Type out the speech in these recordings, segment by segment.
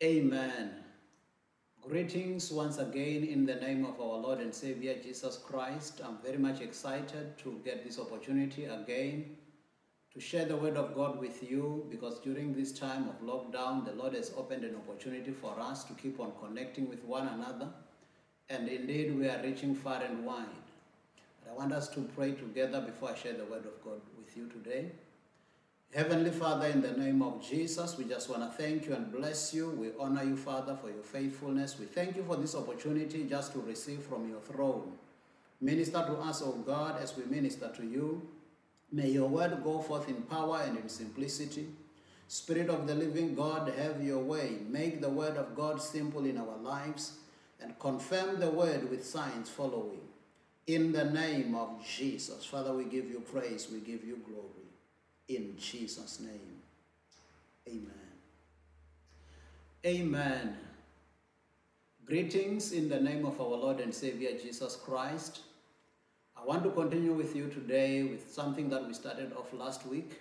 Amen. Greetings once again in the name of our Lord and Savior Jesus Christ. I'm very much excited to get this opportunity again to share the word of God with you because during this time of lockdown, the Lord has opened an opportunity for us to keep on connecting with one another. And indeed, we are reaching far and wide. But I want us to pray together before I share the word of God with you today. Heavenly Father, in the name of Jesus, we just want to thank you and bless you. We honor you, Father, for your faithfulness. We thank you for this opportunity just to receive from your throne. Minister to us, O God, as we minister to you. May your word go forth in power and in simplicity. Spirit of the living God, have your way. Make the word of God simple in our lives and confirm the word with signs following. In the name of Jesus. Father, we give you praise, we give you glory. In Jesus' name. Amen. Amen. Greetings in the name of our Lord and Savior Jesus Christ. I want to continue with you today with something that we started off last week.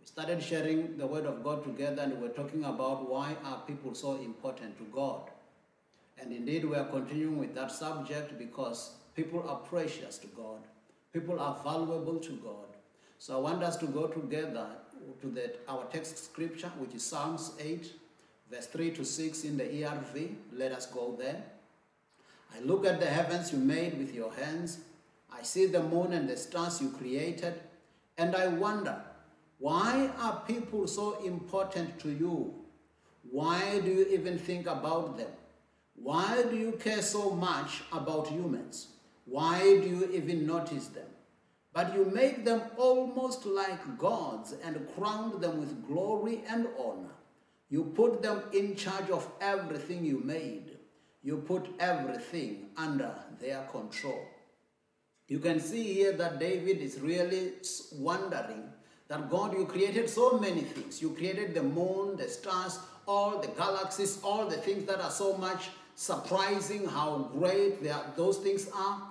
We started sharing the Word of God together and we are talking about why are people so important to God. And indeed, we are continuing with that subject because people are precious to God. People are valuable to God. So I want us to go together to the, our text scripture, which is Psalms 8, verse 3 to 6 in the ERV. Let us go there. I look at the heavens you made with your hands. I see the moon and the stars you created. And I wonder, why are people so important to you? Why do you even think about them? Why do you care so much about humans? Why do you even notice them? But you make them almost like gods and crowned them with glory and honor. You put them in charge of everything you made. You put everything under their control. You can see here that David is really wondering that God, you created so many things. You created the moon, the stars, all the galaxies, all the things that are so much surprising how great are, those things are.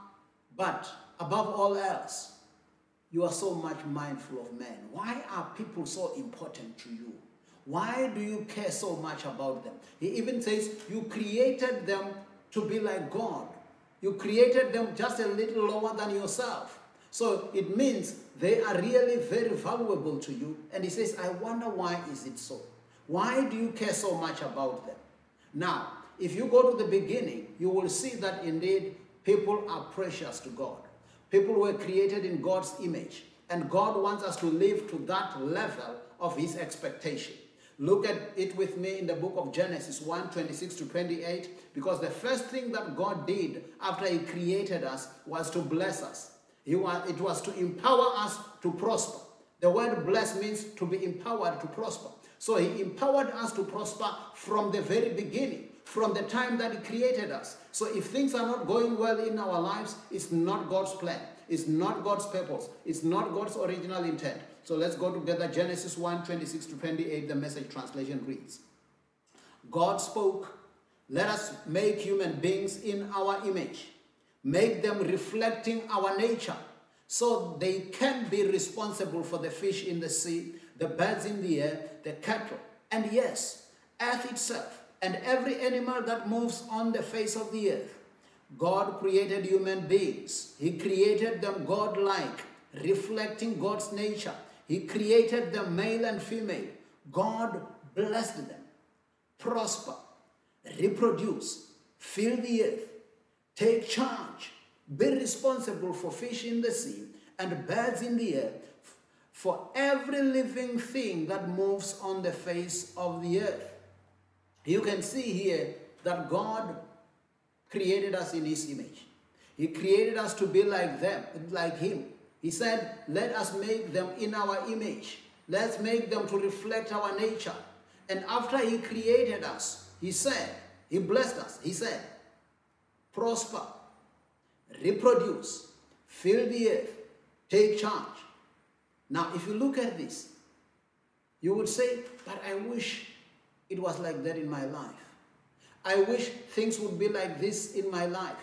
But above all else, you are so much mindful of men. Why are people so important to you? Why do you care so much about them? He even says, You created them to be like God. You created them just a little lower than yourself. So it means they are really very valuable to you. And he says, I wonder why is it so? Why do you care so much about them? Now, if you go to the beginning, you will see that indeed people are precious to God. People were created in God's image. And God wants us to live to that level of his expectation. Look at it with me in the book of Genesis 1 26 to 28, because the first thing that God did after He created us was to bless us. Was, it was to empower us to prosper. The word bless means to be empowered to prosper. So He empowered us to prosper from the very beginning, from the time that He created us. So if things are not going well in our lives, it's not God's plan. It's not God's purpose. It's not God's original intent. So let's go together. Genesis 1 26 to 28, the message translation reads God spoke, Let us make human beings in our image, make them reflecting our nature, so they can be responsible for the fish in the sea, the birds in the air, the cattle, and yes, earth itself, and every animal that moves on the face of the earth. God created human beings. He created them God-like, reflecting God's nature. He created them male and female. God blessed them. Prosper, reproduce, fill the earth, take charge, be responsible for fish in the sea and birds in the air, for every living thing that moves on the face of the earth. You can see here that God created us in his image. He created us to be like them, like him. He said, let us make them in our image. Let's make them to reflect our nature. And after he created us, he said, he blessed us. He said, prosper, reproduce, fill the earth, take charge. Now, if you look at this, you would say, but I wish it was like that in my life. I wish things would be like this in my life.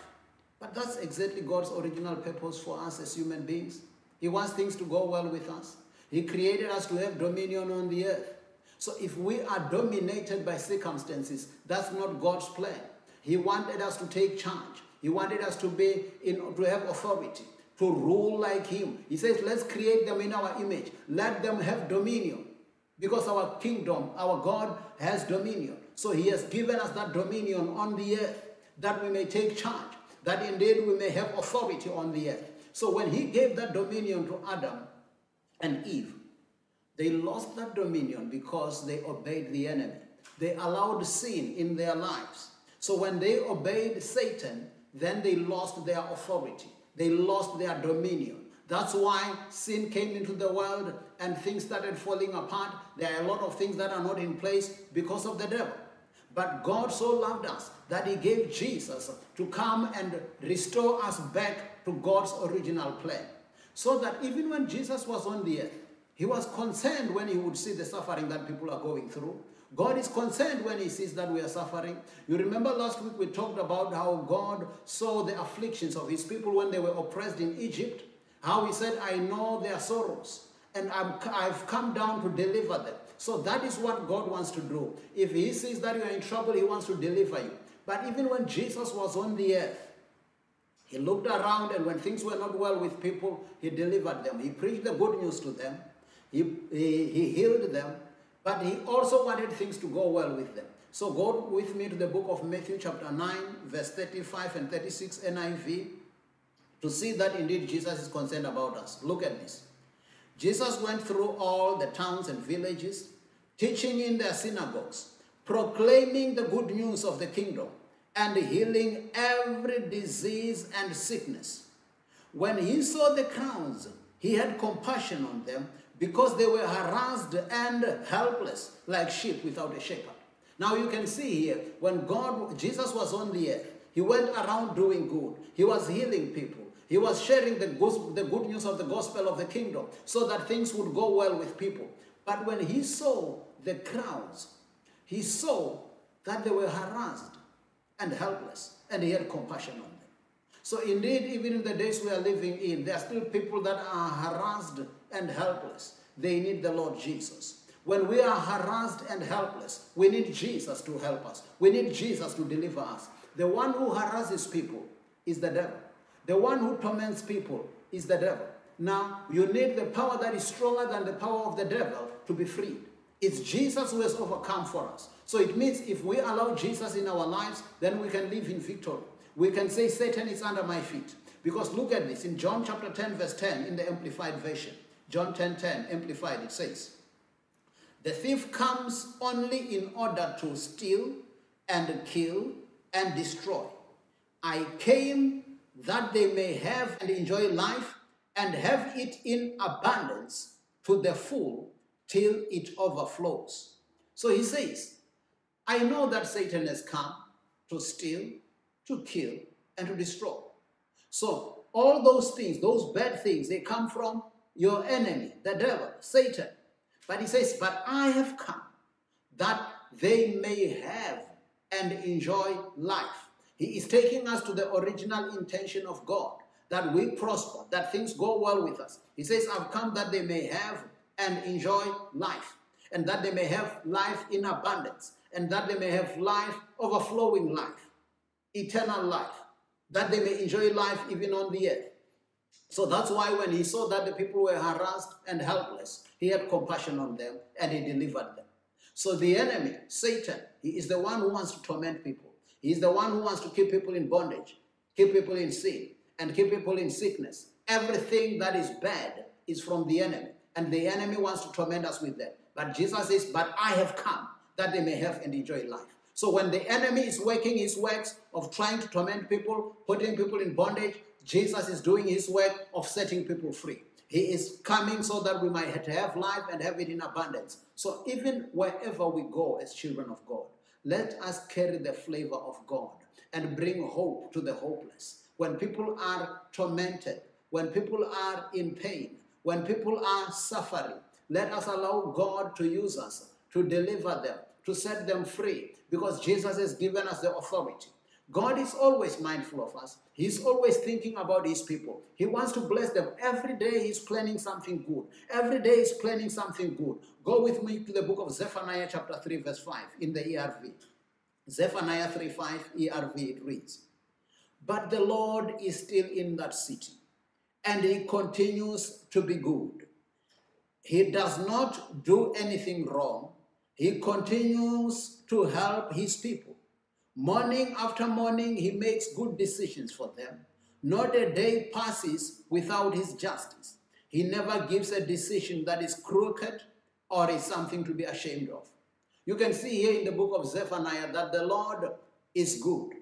But that's exactly God's original purpose for us as human beings. He wants things to go well with us. He created us to have dominion on the earth. So if we are dominated by circumstances, that's not God's plan. He wanted us to take charge. He wanted us to be in to have authority, to rule like him. He says, let's create them in our image. Let them have dominion. Because our kingdom, our God has dominion. So he has given us that dominion on the earth that we may take charge, that indeed we may have authority on the earth. So when he gave that dominion to Adam and Eve, they lost that dominion because they obeyed the enemy. They allowed sin in their lives. So when they obeyed Satan, then they lost their authority. They lost their dominion. That's why sin came into the world and things started falling apart. There are a lot of things that are not in place because of the devil. But God so loved us that he gave Jesus to come and restore us back to God's original plan. So that even when Jesus was on the earth, he was concerned when he would see the suffering that people are going through. God is concerned when he sees that we are suffering. You remember last week we talked about how God saw the afflictions of his people when they were oppressed in Egypt. How he said, I know their sorrows and i have come down to deliver them. So that is what God wants to do. If he sees that you are in trouble, he wants to deliver you. But even when Jesus was on the earth, he looked around and when things were not well with people, he delivered them. He preached the good news to them. He, he, he healed them. But he also wanted things to go well with them. So go with me to the book of Matthew chapter 9, verse 35 and 36 NIV to see that indeed Jesus is concerned about us. Look at this. Jesus went through all the towns and villages, teaching in their synagogues, proclaiming the good news of the kingdom, and healing every disease and sickness. When he saw the crowds, he had compassion on them because they were harassed and helpless like sheep without a shepherd. Now you can see here, when God, Jesus was on the earth, he went around doing good. He was healing people. He was sharing the, the good news of the gospel of the kingdom so that things would go well with people. But when he saw the crowds, he saw that they were harassed and helpless, and he had compassion on them. So indeed, even in the days we are living in, there are still people that are harassed and helpless. They need the Lord Jesus. When we are harassed and helpless, we need Jesus to help us. We need Jesus to deliver us. The one who harasses people is the devil. The one who torments people is the devil. Now, you need the power that is stronger than the power of the devil to be freed. It's Jesus who has overcome for us. So it means if we allow Jesus in our lives, then we can live in victory. We can say, Satan is under my feet. Because look at this in John chapter 10, verse 10 in the Amplified Version. John 10 10, Amplified, it says, The thief comes only in order to steal and kill and destroy. I came that they may have and enjoy life and have it in abundance to the full till it overflows. So he says, I know that Satan has come to steal, to kill, and to destroy. So all those things, those bad things, they come from your enemy, the devil, Satan. But he says, But I have come that they may have and enjoy life. He is taking us to the original intention of God that we prosper, that things go well with us. He says, I've come that they may have and enjoy life, and that they may have life in abundance, and that they may have life, overflowing life, eternal life, that they may enjoy life even on the earth. So that's why when he saw that the people were harassed and helpless, he had compassion on them and he delivered them. So the enemy, Satan, he is the one who wants to torment people. He is the one who wants to keep people in bondage, keep people in sin, and keep people in sickness. Everything that is bad is from the enemy, and the enemy wants to torment us with that. But Jesus says, But I have come that they may have and enjoy life. So when the enemy is working his works of trying to torment people, putting people in bondage, Jesus is doing his work of setting people free. He is coming so that we might have life and have it in abundance. So even wherever we go as children of God, let us carry the flavor of God and bring hope to the hopeless. When people are tormented, when people are in pain, when people are suffering, let us allow God to use us to deliver them, to set them free, because Jesus has given us the authority. God is always mindful of us. He's always thinking about his people. He wants to bless them. Every day he's planning something good. Every day he's planning something good. Go with me to the book of Zephaniah chapter 3 verse 5 in the ERV. Zephaniah 3 5 ERV it reads, But the Lord is still in that city and he continues to be good. He does not do anything wrong. He continues to help his people. Morning after morning, he makes good decisions for them. Not a day passes without his justice. He never gives a decision that is crooked or is something to be ashamed of. You can see here in the book of Zephaniah that the Lord is good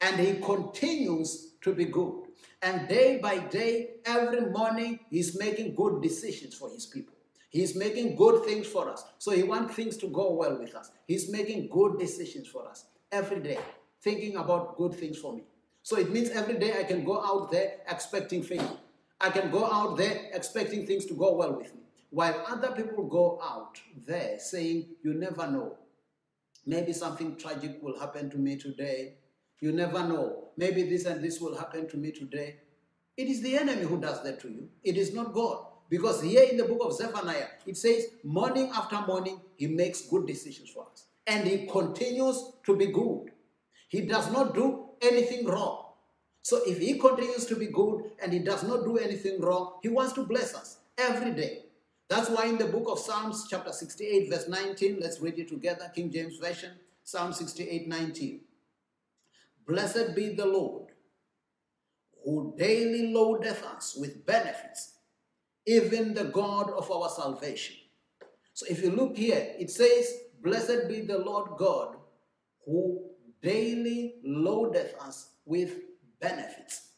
and he continues to be good. And day by day, every morning, he's making good decisions for his people. He's making good things for us. So he wants things to go well with us. He's making good decisions for us every day, thinking about good things for me. So it means every day I can go out there expecting favor. I can go out there expecting things to go well with me. While other people go out there saying, You never know. Maybe something tragic will happen to me today. You never know. Maybe this and this will happen to me today. It is the enemy who does that to you. It is not God. Because here in the book of Zephaniah, it says, morning after morning, he makes good decisions for us. And he continues to be good. He does not do anything wrong. So if he continues to be good and he does not do anything wrong, he wants to bless us every day. That's why in the book of Psalms, chapter 68, verse 19, let's read it together, King James Version, Psalm 68, 19. Blessed be the Lord, who daily loadeth us with benefits, even the God of our salvation. So if you look here, it says, Blessed be the Lord God, who daily loadeth us with benefits.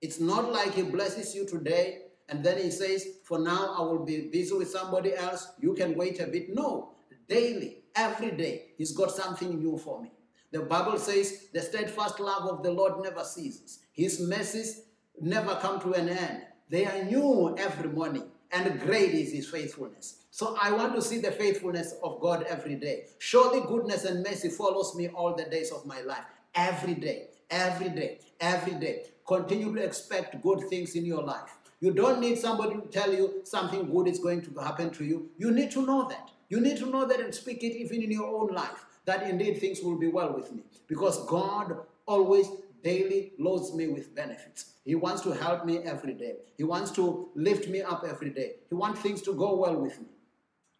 It's not like he blesses you today and then he says, For now I will be busy with somebody else. You can wait a bit. No, daily, every day, he's got something new for me. The Bible says, The steadfast love of the Lord never ceases, his mercies never come to an end. They are new every morning, and great is his faithfulness. So I want to see the faithfulness of God every day. Surely goodness and mercy follows me all the days of my life. Every day, every day, every day. Continue to expect good things in your life. You don't need somebody to tell you something good is going to happen to you. You need to know that. You need to know that and speak it even in your own life, that indeed things will be well with me. Because God always daily loads me with benefits. He wants to help me every day. He wants to lift me up every day. He wants things to go well with me.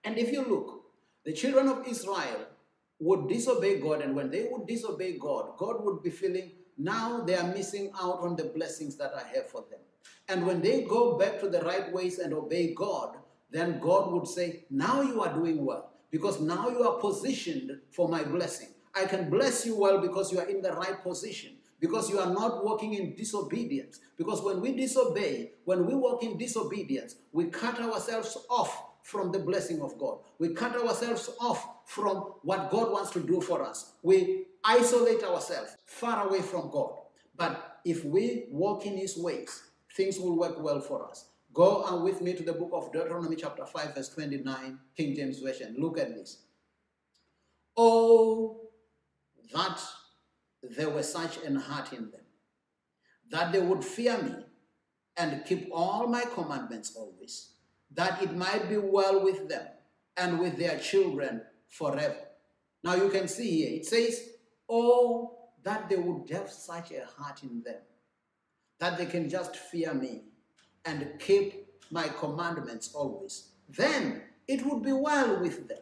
And if you look, the children of Israel would disobey God, and when they would disobey God, God would be feeling now they are missing out on the blessings that I have for them. And when they go back to the right ways and obey God, then God would say, Now you are doing well, because now you are positioned for my blessing. I can bless you well because you are in the right position, because you are not walking in disobedience. Because when we disobey, when we walk in disobedience, we cut ourselves off from the blessing of God. We cut ourselves off from what God wants to do for us. We isolate ourselves far away from God. But if we walk in His ways, things will work well for us. Go on with me to the book of Deuteronomy, chapter 5, verse 29, King James Version. Look at this. Oh, that there were such an heart in them, that they would fear me and keep all my commandments always, that it might be well with them and with their children forever. Now you can see here, it says, Oh, that they would have such a heart in them, that they can just fear me and keep my commandments always. Then it would be well with them,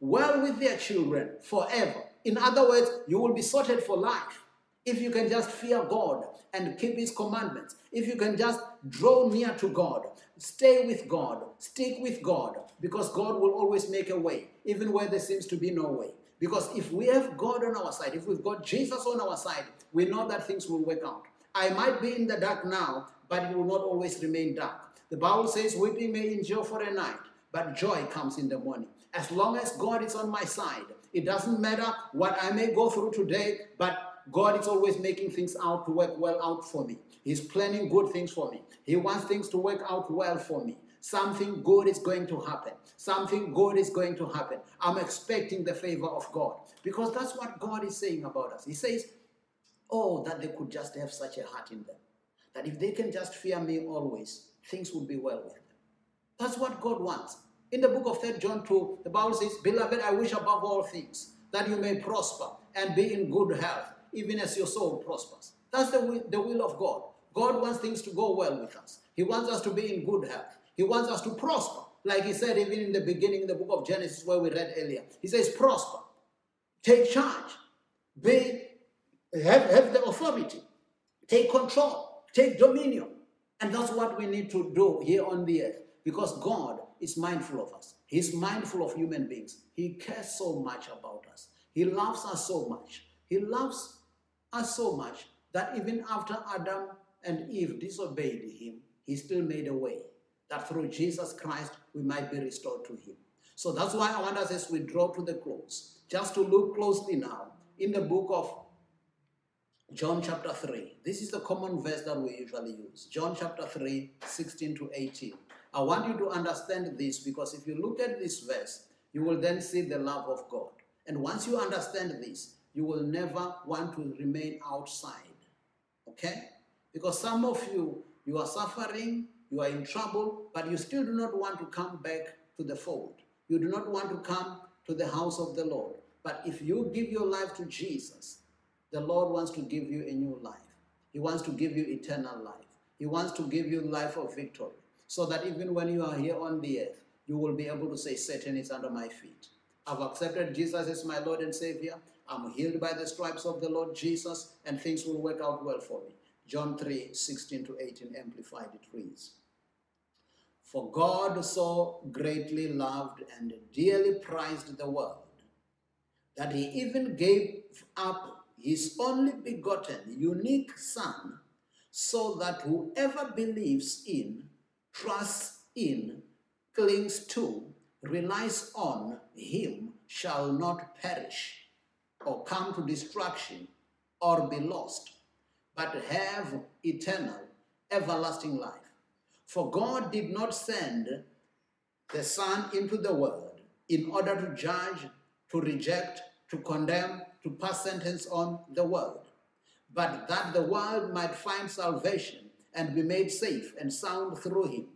well with their children forever. In other words, you will be sorted for life if you can just fear God and keep His commandments, if you can just draw near to God, stay with God, stick with God, because God will always make a way, even where there seems to be no way. Because if we have God on our side, if we've got Jesus on our side, we know that things will work out. I might be in the dark now, but it will not always remain dark. The Bible says, Weeping may endure for a night, but joy comes in the morning. As long as God is on my side, it doesn't matter what I may go through today, but God is always making things out to work well out for me. He's planning good things for me. He wants things to work out well for me. Something good is going to happen. Something good is going to happen. I'm expecting the favor of God because that's what God is saying about us. He says, Oh, that they could just have such a heart in them. That if they can just fear me always, things would be well with them. That's what God wants. In the book of 3 John 2, the Bible says, Beloved, I wish above all things that you may prosper and be in good health, even as your soul prospers. That's the will, the will of God. God wants things to go well with us. He wants us to be in good health. He wants us to prosper. Like he said, even in the beginning, in the book of Genesis, where we read earlier, he says, prosper, take charge, be, have, have the authority, take control, take dominion. And that's what we need to do here on the earth because God is mindful of us. He's mindful of human beings. He cares so much about us. He loves us so much. He loves us so much that even after Adam and Eve disobeyed him, he still made a way that through Jesus Christ we might be restored to him. So that's why I want us as we draw to the close, just to look closely now in the book of John chapter 3. This is the common verse that we usually use. John chapter 3, 16 to 18. I want you to understand this because if you look at this verse, you will then see the love of God. And once you understand this, you will never want to remain outside. Okay? Because some of you, you are suffering, you are in trouble, but you still do not want to come back to the fold. You do not want to come to the house of the Lord. But if you give your life to Jesus, the Lord wants to give you a new life. He wants to give you eternal life. He wants to give you life of victory. So that even when you are here on the earth, you will be able to say, Satan is under my feet. I've accepted Jesus as my Lord and Savior. I'm healed by the stripes of the Lord Jesus, and things will work out well for me. John 3 16 to 18, Amplified, it reads For God so greatly loved and dearly prized the world that he even gave up his only begotten, unique Son, so that whoever believes in, trusts in, clings to, relies on him shall not perish or come to destruction or be lost, but have eternal, everlasting life. For God did not send the Son into the world in order to judge, to reject, to condemn, to pass sentence on the world, but that the world might find salvation and be made safe and sound through him.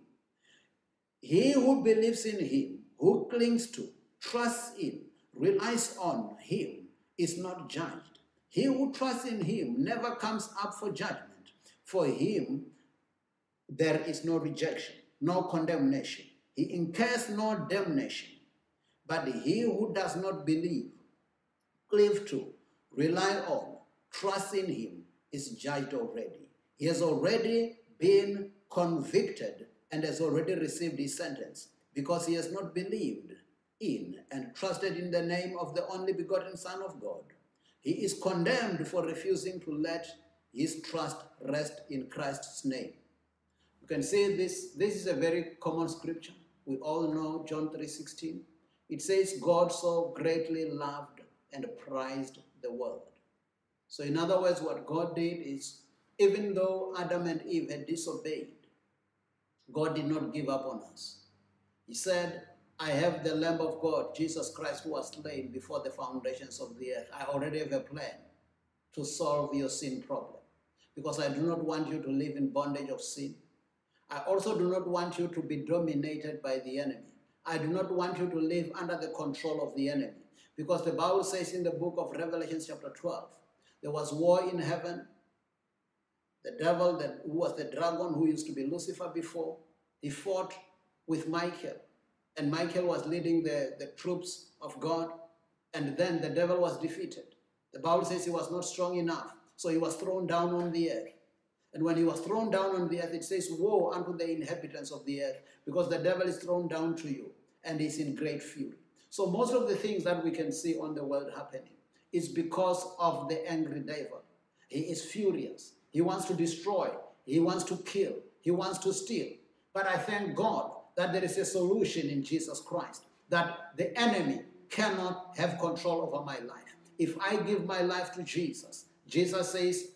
He who believes in him, who clings to, trusts in, relies on him, is not judged. He who trusts in him never comes up for judgment. For him, there is no rejection, no condemnation. He incurs no damnation. But he who does not believe, cleave to, rely on, trust in him, is judged already. He has already been convicted and has already received his sentence because he has not believed in and trusted in the name of the only begotten Son of God. He is condemned for refusing to let his trust rest in Christ's name. You can see this. This is a very common scripture. We all know John 3:16. It says, God so greatly loved and prized the world. So, in other words, what God did is, even though Adam and Eve had disobeyed, God did not give up on us. He said, I have the Lamb of God, Jesus Christ, who was slain before the foundations of the earth. I already have a plan to solve your sin problem because I do not want you to live in bondage of sin. I also do not want you to be dominated by the enemy. I do not want you to live under the control of the enemy because the Bible says in the book of Revelation, chapter 12, there was war in heaven. The devil, that, who was the dragon who used to be Lucifer before, he fought with Michael and Michael was leading the, the troops of God, and then the devil was defeated. The Bible says he was not strong enough, so he was thrown down on the earth. And when he was thrown down on the earth, it says, Woe unto the inhabitants of the earth, because the devil is thrown down to you and is in great fury. So, most of the things that we can see on the world happening is because of the angry devil. He is furious. He wants to destroy, he wants to kill, he wants to steal. But I thank God that there is a solution in Jesus Christ, that the enemy cannot have control over my life. If I give my life to Jesus, Jesus says,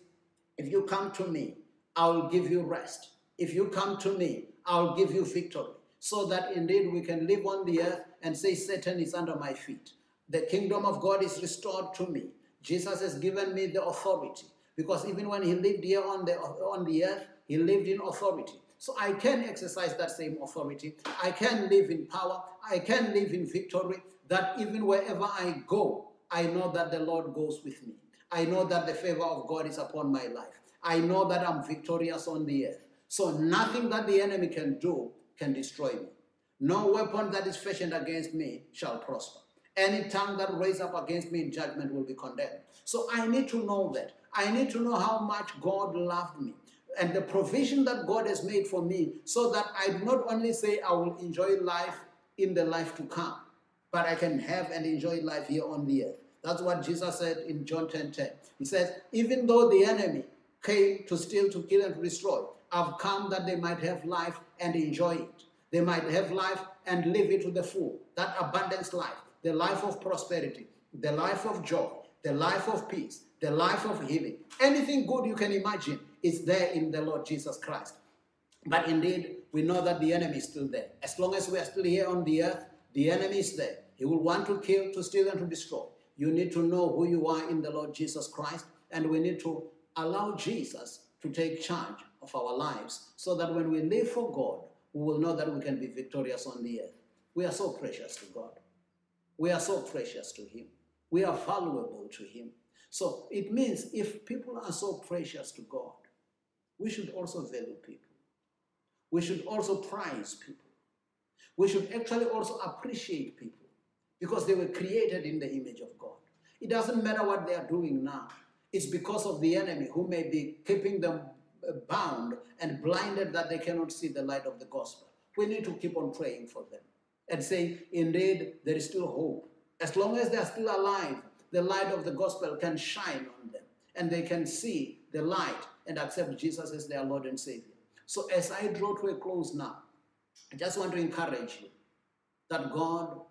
If you come to me, I'll give you rest. If you come to me, I'll give you victory. So that indeed we can live on the earth and say, Satan is under my feet. The kingdom of God is restored to me. Jesus has given me the authority Because even when he lived here on the, on the earth, he lived in authority. So I can exercise that same authority. I can live in power. I can live in victory. That even wherever I go, I know that the Lord goes with me. I know that the favor of God is upon my life. I know that I'm victorious on the earth. So nothing that the enemy can do can destroy me. No weapon that is fashioned against me shall prosper. Any tongue that raises up against me in judgment will be condemned. So I need to know that. I need to know how much God loved me and the provision that God has made for me so that I do not only say I will enjoy life in the life to come, but I can have and enjoy life here on the earth. That's what Jesus said in John 10 10. He says, Even though the enemy came to steal, to kill, and to destroy, I've come that they might have life and enjoy it. They might have life and live it to the full. That abundance life, the life of prosperity, the life of joy, the life of peace, the life of healing. Anything good you can imagine is there in the Lord Jesus Christ. But indeed, we know that the enemy is still there. As long as we are still here on the earth, the enemy is there. He will want to kill, to steal, and to destroy. You need to know who you are in the Lord Jesus Christ, and we need to allow Jesus to take charge of our lives so that when we live for God, we will know that we can be victorious on the earth. We are so precious to God. We are so precious to Him. We are valuable to Him. So it means if people are so precious to God, we should also value people. We should also prize people. We should actually also appreciate people because they were created in the image of God. It doesn't matter what they are doing now, it's because of the enemy who may be keeping them uh, bound and blinded that they cannot see the light of the gospel. We need to keep on praying for them and saying, indeed, there is still hope. As long as they are still alive, the light of the gospel can shine on them and they can see the light and accept Jesus as their Lord and Savior. So, as I draw to a close now, I just want to encourage you that God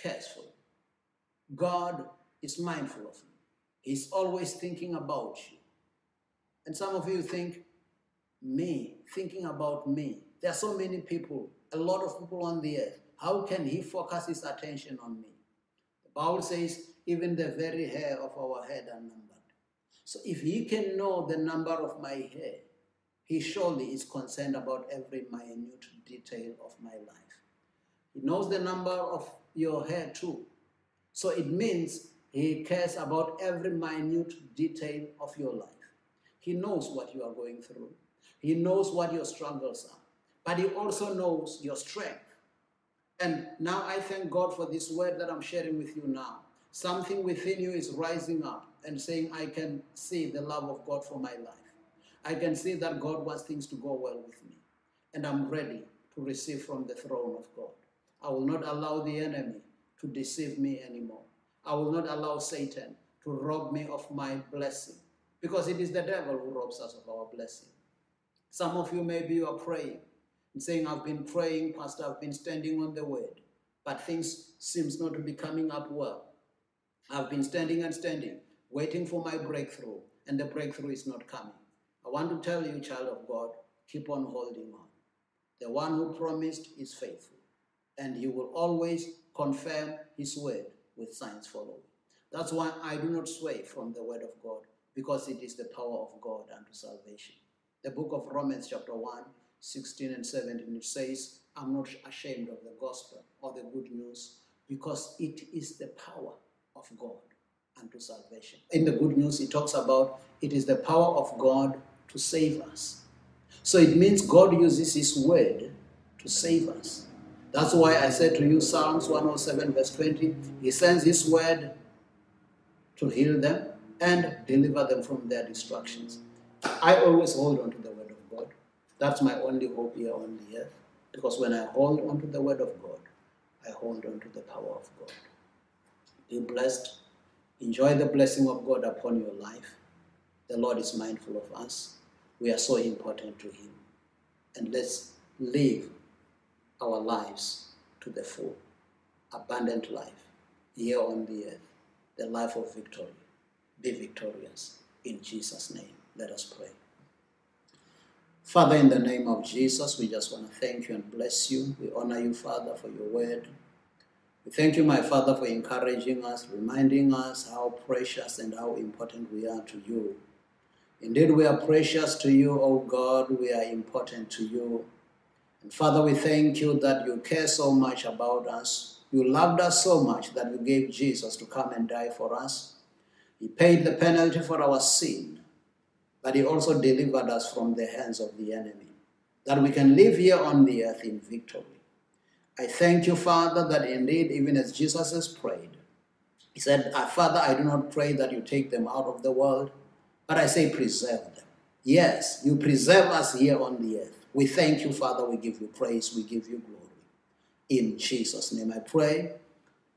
cares for you. God is mindful of you. He's always thinking about you. And some of you think, me, thinking about me. There are so many people, a lot of people on the earth. How can he focus his attention on me? Bible says, even the very hair of our head are numbered. So if he can know the number of my hair, he surely is concerned about every minute detail of my life. He knows the number of your hair too. So it means he cares about every minute detail of your life. He knows what you are going through. He knows what your struggles are. But he also knows your strength. And now I thank God for this word that I'm sharing with you now. Something within you is rising up and saying, I can see the love of God for my life. I can see that God wants things to go well with me. And I'm ready to receive from the throne of God. I will not allow the enemy to deceive me anymore. I will not allow Satan to rob me of my blessing because it is the devil who robs us of our blessing. Some of you maybe you are praying saying, I've been praying, Pastor, I've been standing on the word, but things seems not to be coming up well. I've been standing and standing, waiting for my breakthrough, and the breakthrough is not coming. I want to tell you, child of God, keep on holding on. The one who promised is faithful, and he will always confirm his word with signs following. That's why I do not sway from the word of God, because it is the power of God unto salvation. The book of Romans, chapter 1, 16 and 17, it says, I'm not ashamed of the gospel or the good news, because it is the power of God unto salvation. In the good news, it talks about it is the power of God to save us. So it means God uses His word to save us. That's why I said to you, Psalms 107, verse 20, He sends His word to heal them and deliver them from their destructions. I always hold on to the. That's my only hope here on the earth. Because when I hold on to the word of God, I hold on to the power of God. Be blessed. Enjoy the blessing of God upon your life. The Lord is mindful of us. We are so important to Him. And let's live our lives to the full, abundant life here on the earth, the life of victory. Be victorious. In Jesus' name, let us pray. Father, in the name of Jesus, we just want to thank you and bless you. We honor you, Father, for your word. We thank you, my Father, for encouraging us, reminding us how precious and how important we are to you. Indeed, we are precious to you, O God. We are important to you. And Father, we thank you that you care so much about us. You loved us so much that you gave Jesus to come and die for us. He paid the penalty for our sin, but He also delivered us from the hands of the enemy, that we can live here on the earth in victory. I thank you, Father, that indeed, even as Jesus has prayed, He said, ah, Father, I do not pray that you take them out of the world, but I say preserve them. Yes, you preserve us here on the earth. We thank you, Father. We give you praise. We give you glory. In Jesus' name I pray.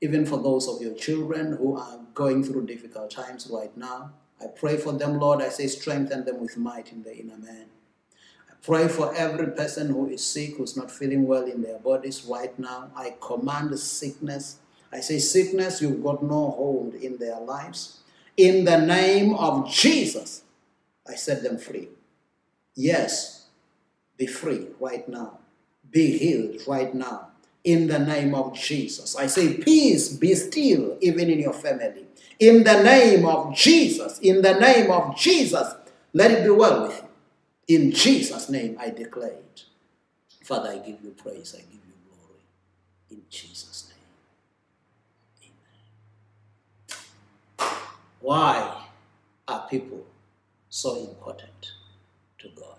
Even for those of your children who are going through difficult times right now, I pray for them, Lord. I say, strengthen them with might in the inner man. I pray for every person who is sick, who's not feeling well in their bodies right now. I command sickness. I say, sickness, you've got no hold in their lives. In the name of Jesus, I set them free. Yes, be free right now. Be healed right now. In the name of Jesus. I say, peace, be still, even in your family. In the name of Jesus. In the name of Jesus. Let it be well with you. In Jesus' name, I declare it. Father, I give you praise. I give you glory. In Jesus' name. Amen. Why are people so important to God?